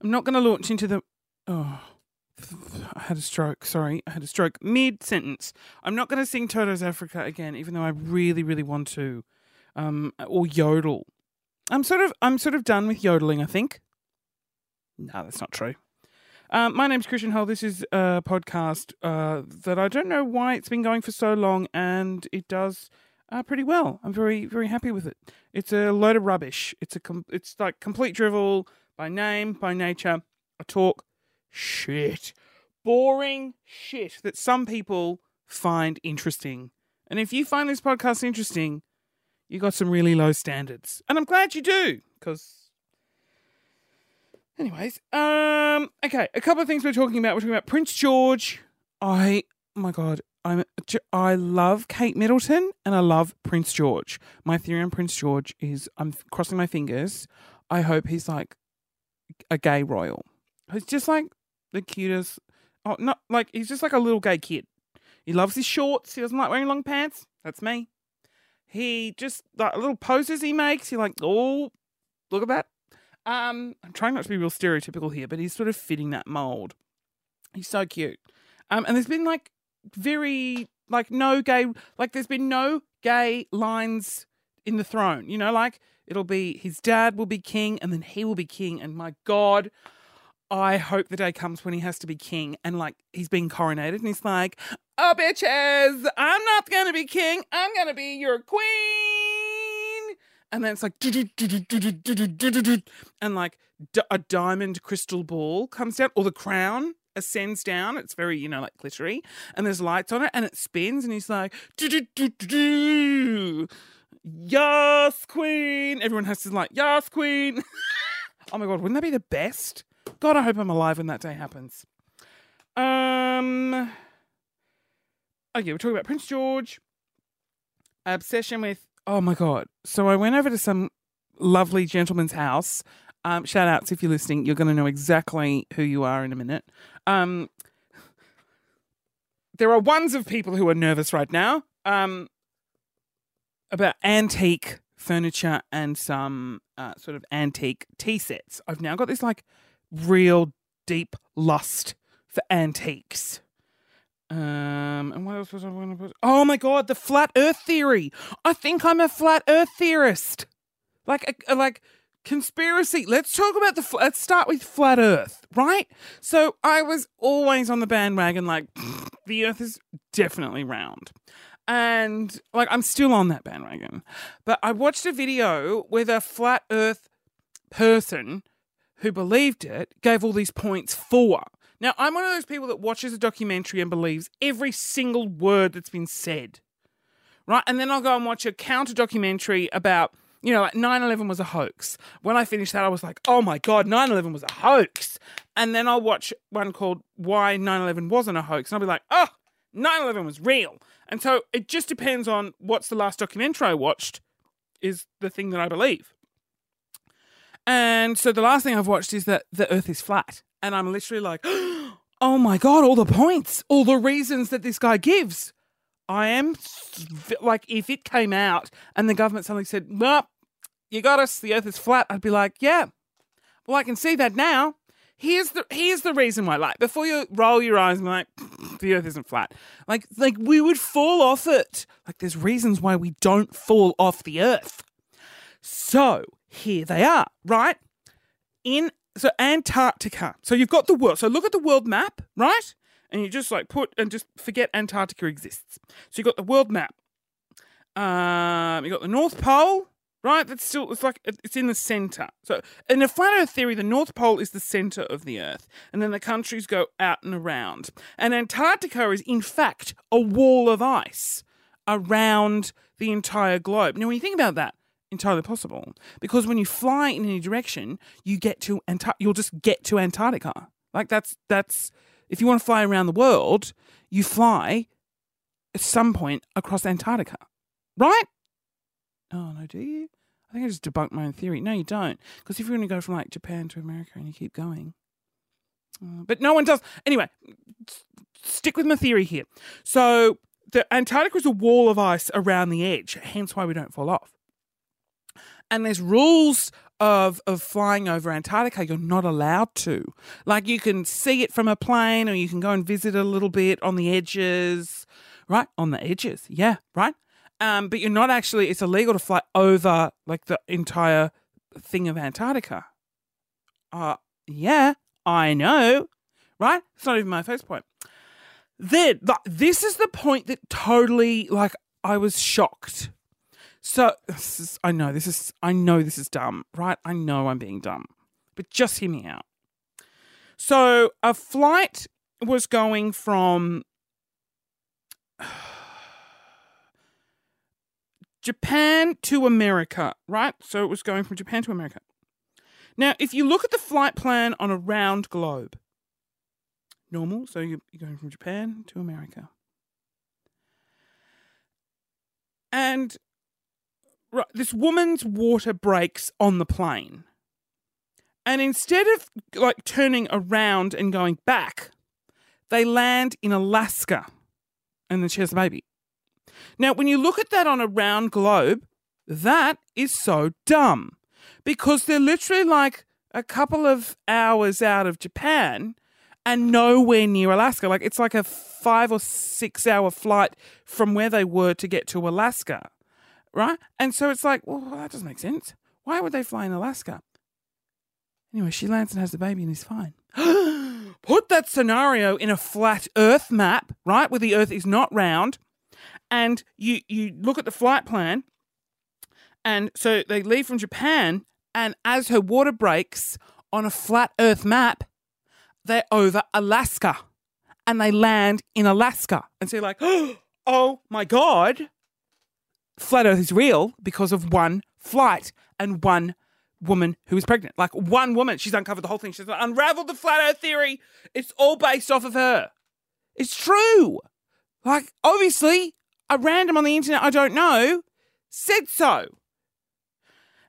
I'm not going to launch into the. Oh, I had a stroke. Sorry, I had a stroke mid sentence. I'm not going to sing Toto's Africa again, even though I really, really want to, um, or yodel. I'm sort of, I'm sort of done with yodeling. I think. No, that's not true. Um, my name's Christian Hull. This is a podcast uh, that I don't know why it's been going for so long, and it does uh, pretty well. I'm very, very happy with it. It's a load of rubbish. It's a, com- it's like complete drivel by name, by nature. I talk shit, boring shit that some people find interesting. And if you find this podcast interesting, you've got some really low standards, and I'm glad you do because Anyways, um, okay, a couple of things we're talking about. We're talking about Prince George. I, my God, I'm, I love Kate Middleton and I love Prince George. My theory on Prince George is I'm crossing my fingers. I hope he's like a gay royal. He's just like the cutest. Oh, not like he's just like a little gay kid. He loves his shorts. He doesn't like wearing long pants. That's me. He just like little poses he makes. You're like, oh, look at that. Um, I'm trying not to be real stereotypical here, but he's sort of fitting that mold. He's so cute. Um, and there's been like very like no gay like there's been no gay lines in the throne. You know, like it'll be his dad will be king and then he will be king. And my God, I hope the day comes when he has to be king and like he's being coronated and he's like, Oh bitches, I'm not gonna be king, I'm gonna be your queen and then it's like and like a diamond crystal ball comes down or the crown ascends down it's very you know like glittery and there's lights on it and it spins and he's like yes queen everyone has to like yes queen oh my god wouldn't that be the best god i hope i'm alive when that day happens um okay we're talking about prince george obsession with Oh my god! So I went over to some lovely gentleman's house. Um, shout outs if you're listening. You're going to know exactly who you are in a minute. Um, there are ones of people who are nervous right now um, about antique furniture and some uh, sort of antique tea sets. I've now got this like real deep lust for antiques. Um, and what else was I going to put? Oh my god, the flat Earth theory. I think I'm a flat Earth theorist. Like, a, a, like conspiracy. Let's talk about the. Let's start with flat Earth, right? So I was always on the bandwagon, like the Earth is definitely round, and like I'm still on that bandwagon. But I watched a video with a flat Earth person who believed it gave all these points for now, I'm one of those people that watches a documentary and believes every single word that's been said. Right? And then I'll go and watch a counter documentary about, you know, like 9 11 was a hoax. When I finished that, I was like, oh my God, 9 11 was a hoax. And then I'll watch one called Why 9 11 Wasn't a Hoax. And I'll be like, oh, 9 11 was real. And so it just depends on what's the last documentary I watched, is the thing that I believe. And so the last thing I've watched is that the earth is flat. And I'm literally like, oh my God, all the points, all the reasons that this guy gives. I am like, if it came out and the government suddenly said, well, you got us, the earth is flat, I'd be like, yeah, well, I can see that now. Here's the here's the reason why. Like before you roll your eyes and like, the earth isn't flat. Like like we would fall off it. Like there's reasons why we don't fall off the earth. So here they are, right? In so Antarctica. So you've got the world. So look at the world map, right? And you just like put and just forget Antarctica exists. So you've got the world map. Um, you got the North Pole, right? That's still it's like it's in the center. So in a flat Earth theory, the North Pole is the center of the Earth, and then the countries go out and around. And Antarctica is in fact a wall of ice around the entire globe. Now, when you think about that, entirely possible because when you fly in any direction, you get to Antar- you'll just get to Antarctica. Like that's that's if you want to fly around the world, you fly at some point across Antarctica, right? Oh no, do you? I think I just debunked my own theory. No, you don't, because if you're going to go from like Japan to America and you keep going, uh, but no one does. Anyway, stick with my theory here. So the Antarctica is a wall of ice around the edge, hence why we don't fall off. And there's rules of of flying over Antarctica. You're not allowed to. Like you can see it from a plane, or you can go and visit a little bit on the edges. Right on the edges, yeah, right. Um, but you're not actually. It's illegal to fly over like the entire thing of Antarctica. Uh, yeah, I know, right? It's not even my first point. Then, this is the point that totally, like, I was shocked. So, is, I know this is, I know this is dumb, right? I know I'm being dumb, but just hear me out. So, a flight was going from Japan to America, right? So it was going from Japan to America. Now, if you look at the flight plan on a round globe, normal, so you're going from Japan to America. And right, this woman's water breaks on the plane. And instead of like turning around and going back, they land in Alaska and then she has a baby. Now, when you look at that on a round globe, that is so dumb because they're literally like a couple of hours out of Japan and nowhere near Alaska. Like it's like a five or six hour flight from where they were to get to Alaska, right? And so it's like, well, that doesn't make sense. Why would they fly in Alaska? Anyway, she lands and has the baby and he's fine. Put that scenario in a flat Earth map, right, where the Earth is not round, and you you look at the flight plan, and so they leave from Japan, and as her water breaks on a flat Earth map, they're over Alaska, and they land in Alaska, and so you're like, oh my god, flat Earth is real because of one flight and one woman who is pregnant. Like one woman, she's uncovered the whole thing. She's unraveled the flat earth theory. It's all based off of her. It's true. Like, obviously, a random on the internet I don't know said so.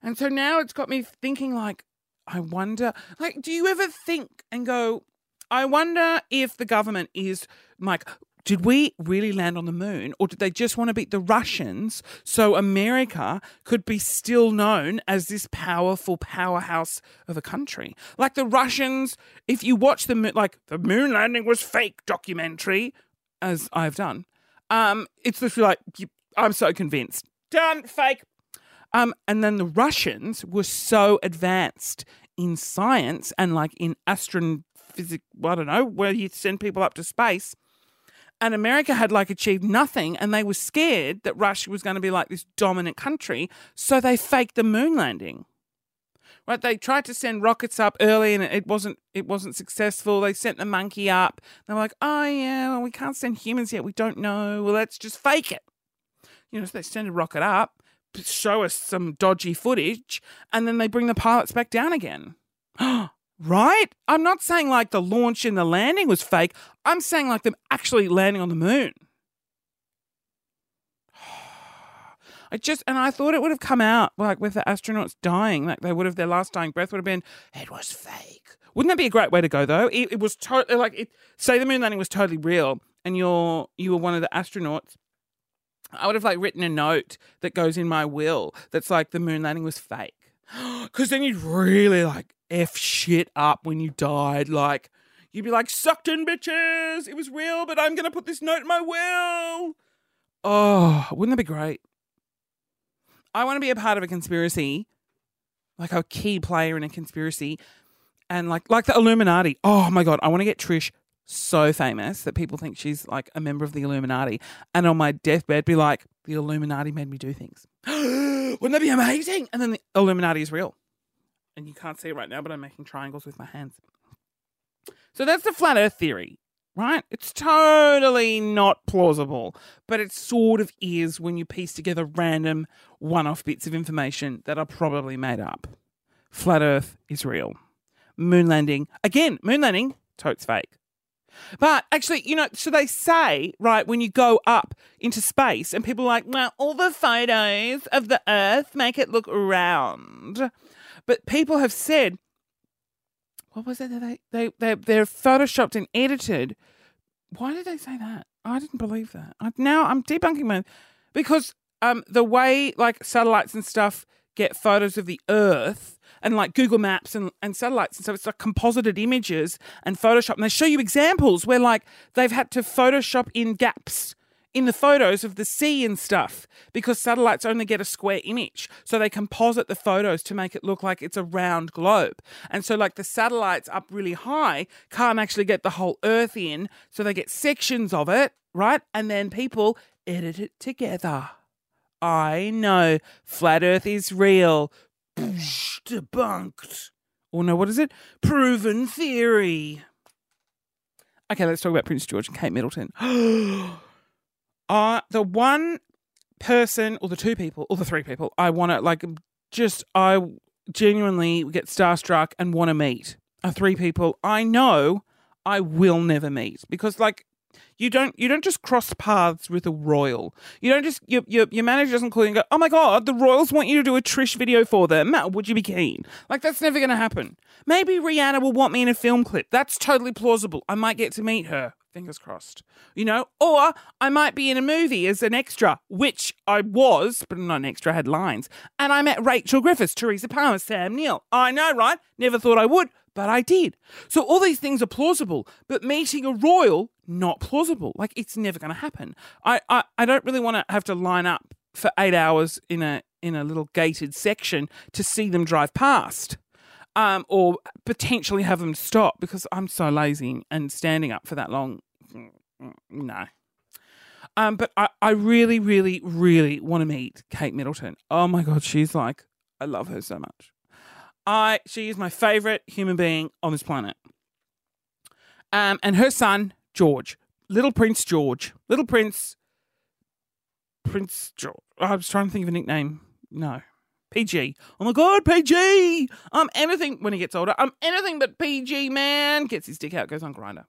And so now it's got me thinking, like, I wonder, like, do you ever think and go, I wonder if the government is like, did we really land on the moon or did they just want to beat the Russians so America could be still known as this powerful powerhouse of a country? Like the Russians, if you watch the like the moon landing was fake documentary, as I've done, um, it's literally like I'm so convinced. Done, fake. Um, and then the Russians were so advanced in science and like in astrophysics, I don't know, where you send people up to space and America had like achieved nothing and they were scared that Russia was going to be like this dominant country, so they faked the moon landing. Right? They tried to send rockets up early and it wasn't it wasn't successful. They sent the monkey up. They're like, "Oh yeah, well, we can't send humans yet. We don't know. Well, let's just fake it." You know, so they send a rocket up, show us some dodgy footage, and then they bring the pilots back down again. Right? I'm not saying like the launch and the landing was fake. I'm saying like them actually landing on the moon. I just and I thought it would have come out like with the astronauts dying, like they would have their last dying breath would have been it was fake. Wouldn't that be a great way to go though? It, it was totally like it, say the moon landing was totally real and you're you were one of the astronauts. I would have like written a note that goes in my will that's like the moon landing was fake. Because then you'd really like F shit up when you died. Like, you'd be like, sucked in bitches. It was real, but I'm to put this note in my will. Oh, wouldn't that be great? I want to be a part of a conspiracy, like a key player in a conspiracy, and like like the Illuminati. Oh my god, I want to get Trish so famous that people think she's like a member of the Illuminati, and on my deathbed be like, the Illuminati made me do things. Wouldn't that be amazing? And then the Illuminati is real and you can't see it right now, but I'm making triangles with my hands. So that's the flat earth theory, right? It's totally not plausible, but it sort of is when you piece together random one off bits of information that are probably made up. Flat earth is real. Moon landing, again, moon landing, totes fake. But actually, you know, so they say, right, when you go up into space, and people are like, well, all the photos of the Earth make it look round. But people have said, what was it that they, they, they, they're photoshopped and edited? Why did they say that? I didn't believe that. I, now I'm debunking my, because um, the way like satellites and stuff get photos of the Earth and like Google Maps and, and satellites. And so it's like composited images and Photoshop. And they show you examples where like they've had to Photoshop in gaps in the photos of the sea and stuff because satellites only get a square image. So they composite the photos to make it look like it's a round globe. And so, like, the satellites up really high can't actually get the whole Earth in. So they get sections of it, right? And then people edit it together. I know. Flat Earth is real. Debunked. Or no, what is it? Proven theory. Okay, let's talk about Prince George and Kate Middleton. uh, the one person, or the two people, or the three people, I want to like just, I genuinely get starstruck and want to meet are three people I know I will never meet because, like, you don't you don't just cross paths with a royal. You don't just your your, your manager doesn't call you and go, oh my god, the royals want you to do a Trish video for them. Would you be keen? Like that's never going to happen. Maybe Rihanna will want me in a film clip. That's totally plausible. I might get to meet her. Fingers crossed. You know, or I might be in a movie as an extra, which I was, but not an extra, I had lines. And I met Rachel Griffiths, Teresa Palmer, Sam Neill. I know, right? Never thought I would, but I did. So all these things are plausible, but meeting a royal, not plausible. Like it's never going to happen. I, I, I don't really want to have to line up for eight hours in a in a little gated section to see them drive past um, or potentially have them stop because I'm so lazy and standing up for that long. No. Um, but I, I really, really, really want to meet Kate Middleton. Oh my God, she's like, I love her so much. I she is my favorite human being on this planet. Um, and her son George, little Prince George, little Prince, Prince George. I was trying to think of a nickname. No, PG. Oh my god, PG! I'm anything when he gets older. I'm anything but PG, man. Gets his dick out, goes on Grindr.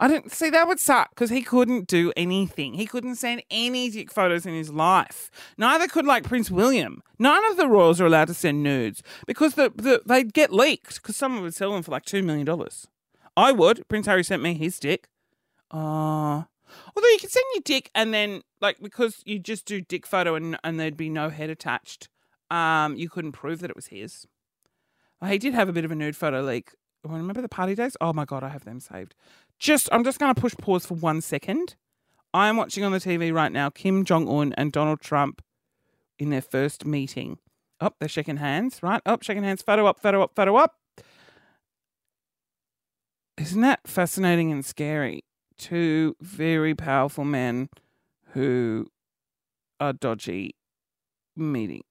I didn't see that would suck because he couldn't do anything. He couldn't send any dick photos in his life. Neither could like Prince William. None of the royals are allowed to send nudes because the, the they'd get leaked because someone would sell them for like two million dollars. I would. Prince Harry sent me his dick. Uh although you could send your dick and then like because you just do dick photo and and there'd be no head attached um, you couldn't prove that it was his. He did have a bit of a nude photo leak. Remember the party days? Oh my god, I have them saved. Just, I'm just going to push pause for one second. I am watching on the TV right now Kim Jong Un and Donald Trump in their first meeting. Oh, they're shaking hands, right? Oh, shaking hands. Photo up, photo up, photo up. Isn't that fascinating and scary? Two very powerful men who are dodgy meeting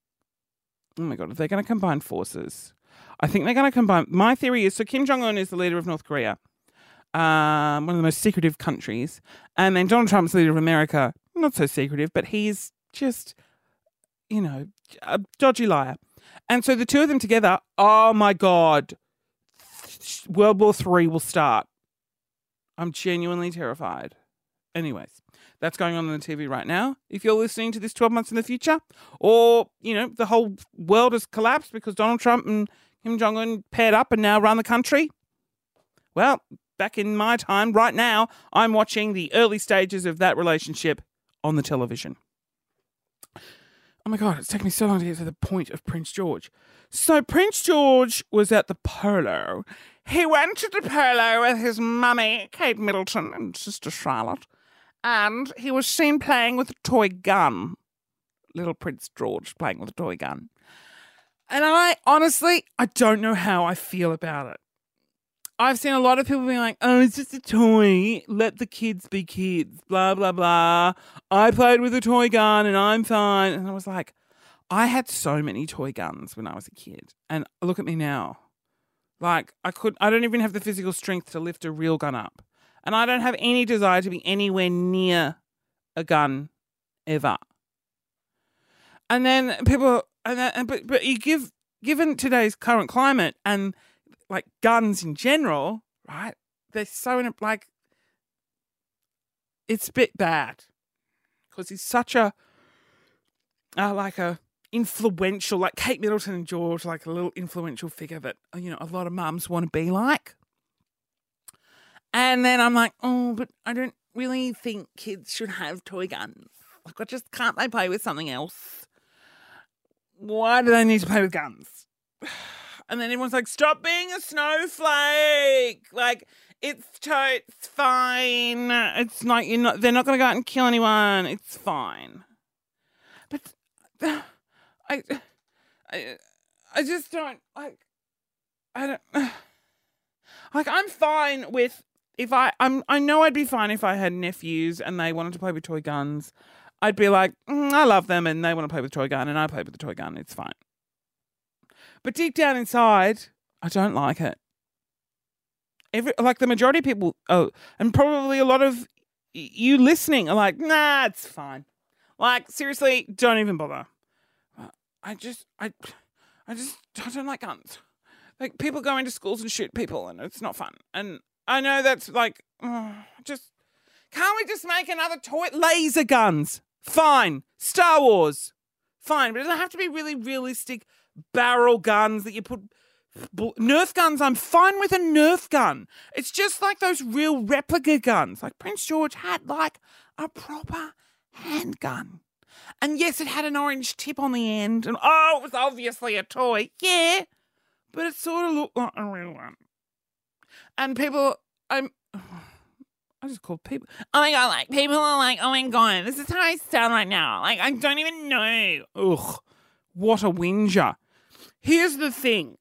oh my god, are they're going to combine forces. I think they're going to combine. My theory is so Kim Jong Un is the leader of North Korea, um, one of the most secretive countries, and then Donald Trump's leader of America. Not so secretive, but he's just, you know, a dodgy liar. And so the two of them together, oh my god, World War Three will start. I'm genuinely terrified. Anyways, that's going on on the TV right now. If you're listening to this 12 months in the future, or, you know, the whole world has collapsed because Donald Trump and Kim Jong un paired up and now run the country, well, back in my time, right now, I'm watching the early stages of that relationship on the television. Oh my God, it's taken me so long to get to the point of Prince George. So, Prince George was at the polo. He went to the polo with his mummy, Kate Middleton, and sister Charlotte and he was seen playing with a toy gun. Little Prince George playing with a toy gun. And I honestly, I don't know how I feel about it. I've seen a lot of people being like, oh, it's just a toy. Let the kids be kids. Blah, blah, blah. I played with a toy gun and I'm fine. And I was like, I had so many toy guns when I was a kid. And look at me now. Like, I could, I don't even have the physical strength to lift a real gun up and I don't have any desire to be anywhere near a gun ever. And then people, and then, but but you give given today's current climate and like guns in general, right? They're so in, like it's a bit bad because he's such a uh, like a influential like Kate Middleton and George like a little influential figure that you know a lot of mums want to be like and then I'm like, oh, but I don't really think kids should have toy guns. Like, I just can't they play with something else? why do they need to play with guns? And then everyone's like, stop being a snowflake. Like, it's totes fine. It's like you're not they're not gonna go out and kill anyone. It's fine. But I I I just don't like I don't like I'm fine with if I I'm I know I'd be fine if I had nephews and they wanted to play with toy guns. I'd be like, mm, I love them and they want to play with toy gun and I play with the toy gun. It's fine. But deep down inside, I don't like it. Every like the majority of people, oh, and probably a lot of you listening are like, nah, it's fine. Like seriously, don't even bother. I just, I, I just, I don't like guns. Like people go into schools and shoot people, and it's not fun. And I know that's like, oh, just can't we just make another toy laser guns? Fine, Star Wars, fine, but it doesn't have to be really realistic barrel guns that you put. Nerf guns, I'm fine with a Nerf gun. It's just like those real replica guns. Like Prince George had like a proper handgun. And yes, it had an orange tip on the end. And oh, it was obviously a toy. Yeah. But it sort of looked like a real one. And people, I'm. I just call people. Oh my god! Like people are like, oh my god, this is how I sound right now. Like I don't even know. Ugh, what a whinger. Here's the thing: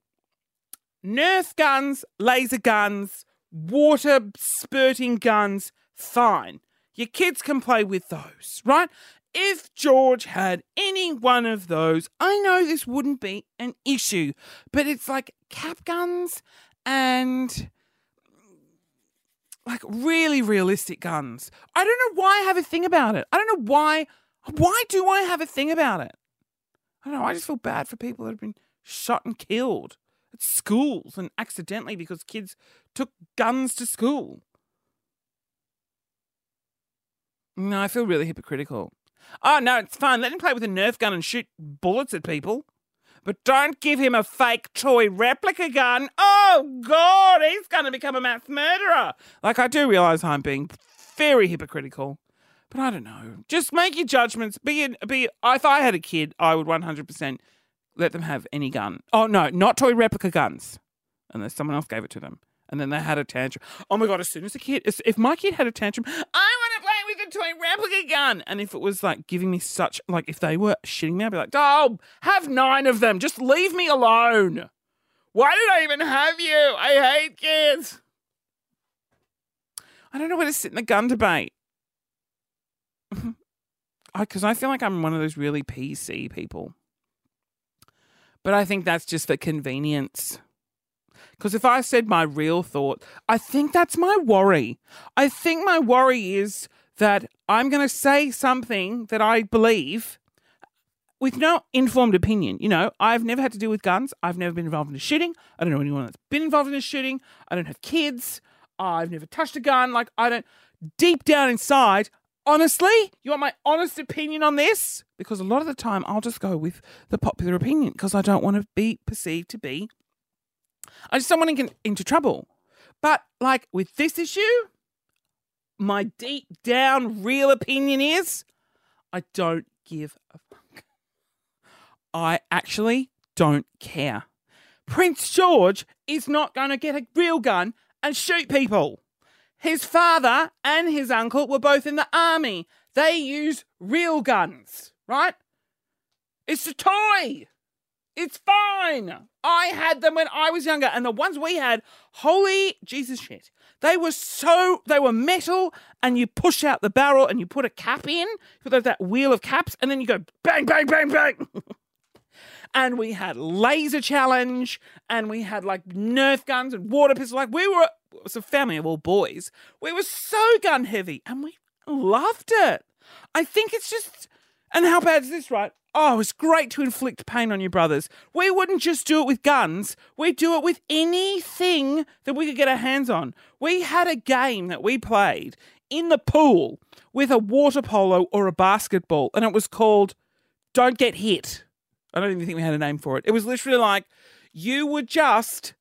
Nerf guns, laser guns, water spurting guns, fine. Your kids can play with those, right? If George had any one of those, I know this wouldn't be an issue, but it's like cap guns and like really realistic guns. I don't know why I have a thing about it. I don't know why. Why do I have a thing about it? I don't know. I just feel bad for people that have been shot and killed at schools and accidentally because kids took guns to school. No, I feel really hypocritical. Oh, no, it's fine. Let him play with a Nerf gun and shoot bullets at people. But don't give him a fake toy replica gun. Oh, God, he's going to become a mass murderer. Like, I do realise I'm being very hypocritical. But I don't know. Just make your judgments. Be, be. If I had a kid, I would 100% let them have any gun. Oh, no, not toy replica guns. Unless someone else gave it to them. And then they had a tantrum. Oh my God, as soon as a kid, if my kid had a tantrum, I want to play with a toy replica gun. And if it was like giving me such, like if they were shitting me, I'd be like, oh, have nine of them. Just leave me alone. Why did I even have you? I hate kids. I don't know where to sit in the gun debate. Because I, feel like I'm one of those really PC people. But I think that's just for convenience. Because if I said my real thought, I think that's my worry. I think my worry is that I'm going to say something that I believe with no informed opinion. You know, I've never had to deal with guns. I've never been involved in a shooting. I don't know anyone that's been involved in a shooting. I don't have kids. I've never touched a gun. Like, I don't. Deep down inside, honestly, you want my honest opinion on this? Because a lot of the time, I'll just go with the popular opinion because I don't want to be perceived to be I just don't want to get into trouble. But like with this issue, my deep down real opinion is I don't give a fuck. I actually don't care. Prince George is not going to get a real gun and shoot people. His father and his uncle were both in the army. They use real guns, right? It's a toy. It's fine. I had them when I was younger, and the ones we had, holy Jesus shit. They were so, they were metal, and you push out the barrel and you put a cap in, you put that wheel of caps, and then you go bang, bang, bang, bang. and we had laser challenge, and we had like Nerf guns and water pistols. Like we were, it was a family of all boys. We were so gun heavy, and we loved it. I think it's just, and how bad is this, right? Oh, it's great to inflict pain on your brothers. We wouldn't just do it with guns, we'd do it with anything that we could get our hands on. We had a game that we played in the pool with a water polo or a basketball, and it was called Don't Get Hit. I don't even think we had a name for it. It was literally like you would just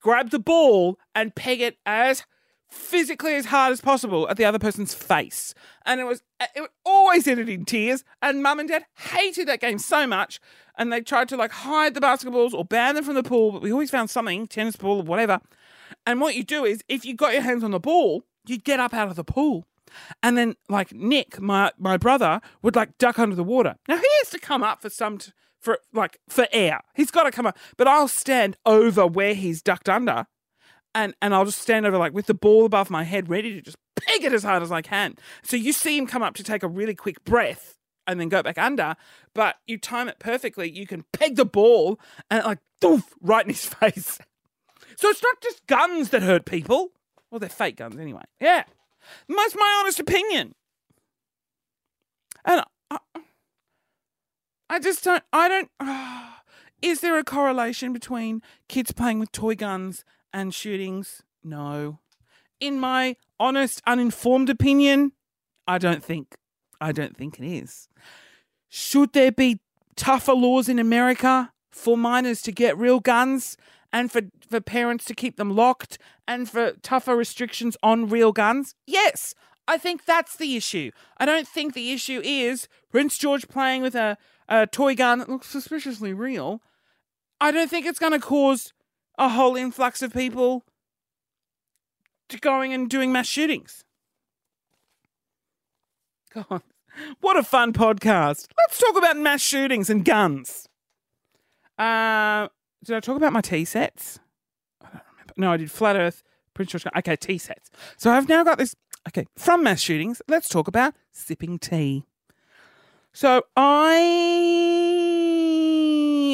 grab the ball and peg it as physically as hard as possible at the other person's face. And it was it always ended in tears. And mum and dad hated that game so much. And they tried to like hide the basketballs or ban them from the pool, but we always found something, tennis ball or whatever. And what you do is if you got your hands on the ball, you'd get up out of the pool. And then like Nick, my my brother, would like duck under the water. Now he has to come up for some t- for like for air. He's got to come up, but I'll stand over where he's ducked under and and I'll just stand over like with the ball above my head, ready to just peg it as hard as I can. So you see him come up to take a really quick breath and then go back under, but you time it perfectly. You can peg the ball and like doof right in his face. So it's not just guns that hurt people. Well, they're fake guns anyway. Yeah, that's my honest opinion. And I, I just don't. I don't. Is there a correlation between kids playing with toy guns and shootings? No. In my honest, uninformed opinion, I don't think I don't think it is. Should there be tougher laws in America for minors to get real guns and for, for parents to keep them locked and for tougher restrictions on real guns? Yes. I think that's the issue. I don't think the issue is Prince George playing with a, a toy gun that looks suspiciously real. I don't think it's going to cause a whole influx of people to going and doing mass shootings. God, what a fun podcast. Let's talk about mass shootings and guns. Uh, did I talk about my tea sets? I don't remember. No, I did Flat Earth, Prince George. Okay, tea sets. So I've now got this. Okay, from mass shootings, let's talk about sipping tea. So I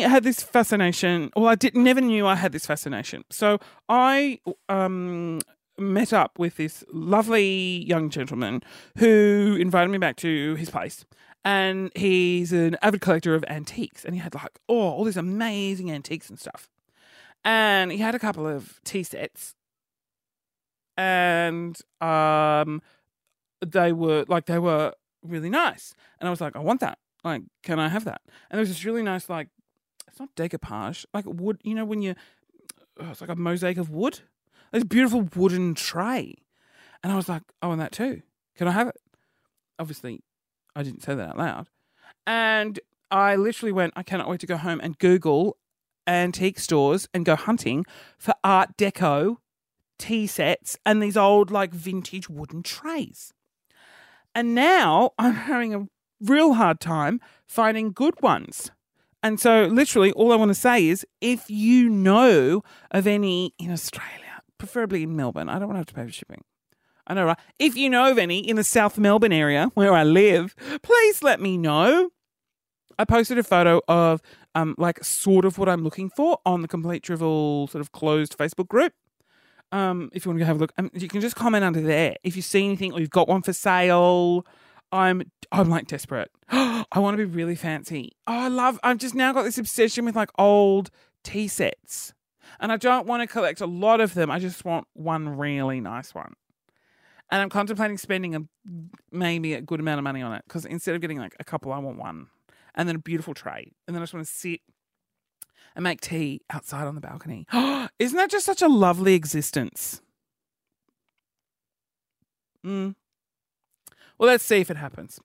had this fascination. Well, I did never knew I had this fascination. So I um, met up with this lovely young gentleman who invited me back to his place. And he's an avid collector of antiques. And he had like, oh, all these amazing antiques and stuff. And he had a couple of tea sets. And um, they were like, they were really nice. And I was like, I want that. Like, can I have that? And there was this really nice, like, it's not decoupage, like wood, you know, when you, oh, it's like a mosaic of wood. This beautiful wooden tray. And I was like, I want that too. Can I have it? Obviously, I didn't say that out loud. And I literally went, I cannot wait to go home and Google antique stores and go hunting for Art Deco tea sets and these old, like, vintage wooden trays. And now I'm having a real hard time finding good ones. And so, literally, all I want to say is if you know of any in Australia, preferably in Melbourne, I don't want to have to pay for shipping. I know, right? If you know of any in the South Melbourne area where I live, please let me know. I posted a photo of um like sort of what I'm looking for on the Complete Drivel sort of closed Facebook group. Um, if you want to go have a look, um, you can just comment under there if you see anything or you've got one for sale. I'm I'm like desperate. I want to be really fancy. Oh, I love. I've just now got this obsession with like old tea sets, and I don't want to collect a lot of them. I just want one really nice one. And I'm contemplating spending a maybe a good amount of money on it because instead of getting like a couple, I want one, and then a beautiful tray, and then I just want to sit and make tea outside on the balcony. Isn't that just such a lovely existence? Mm. Well, let's see if it happens.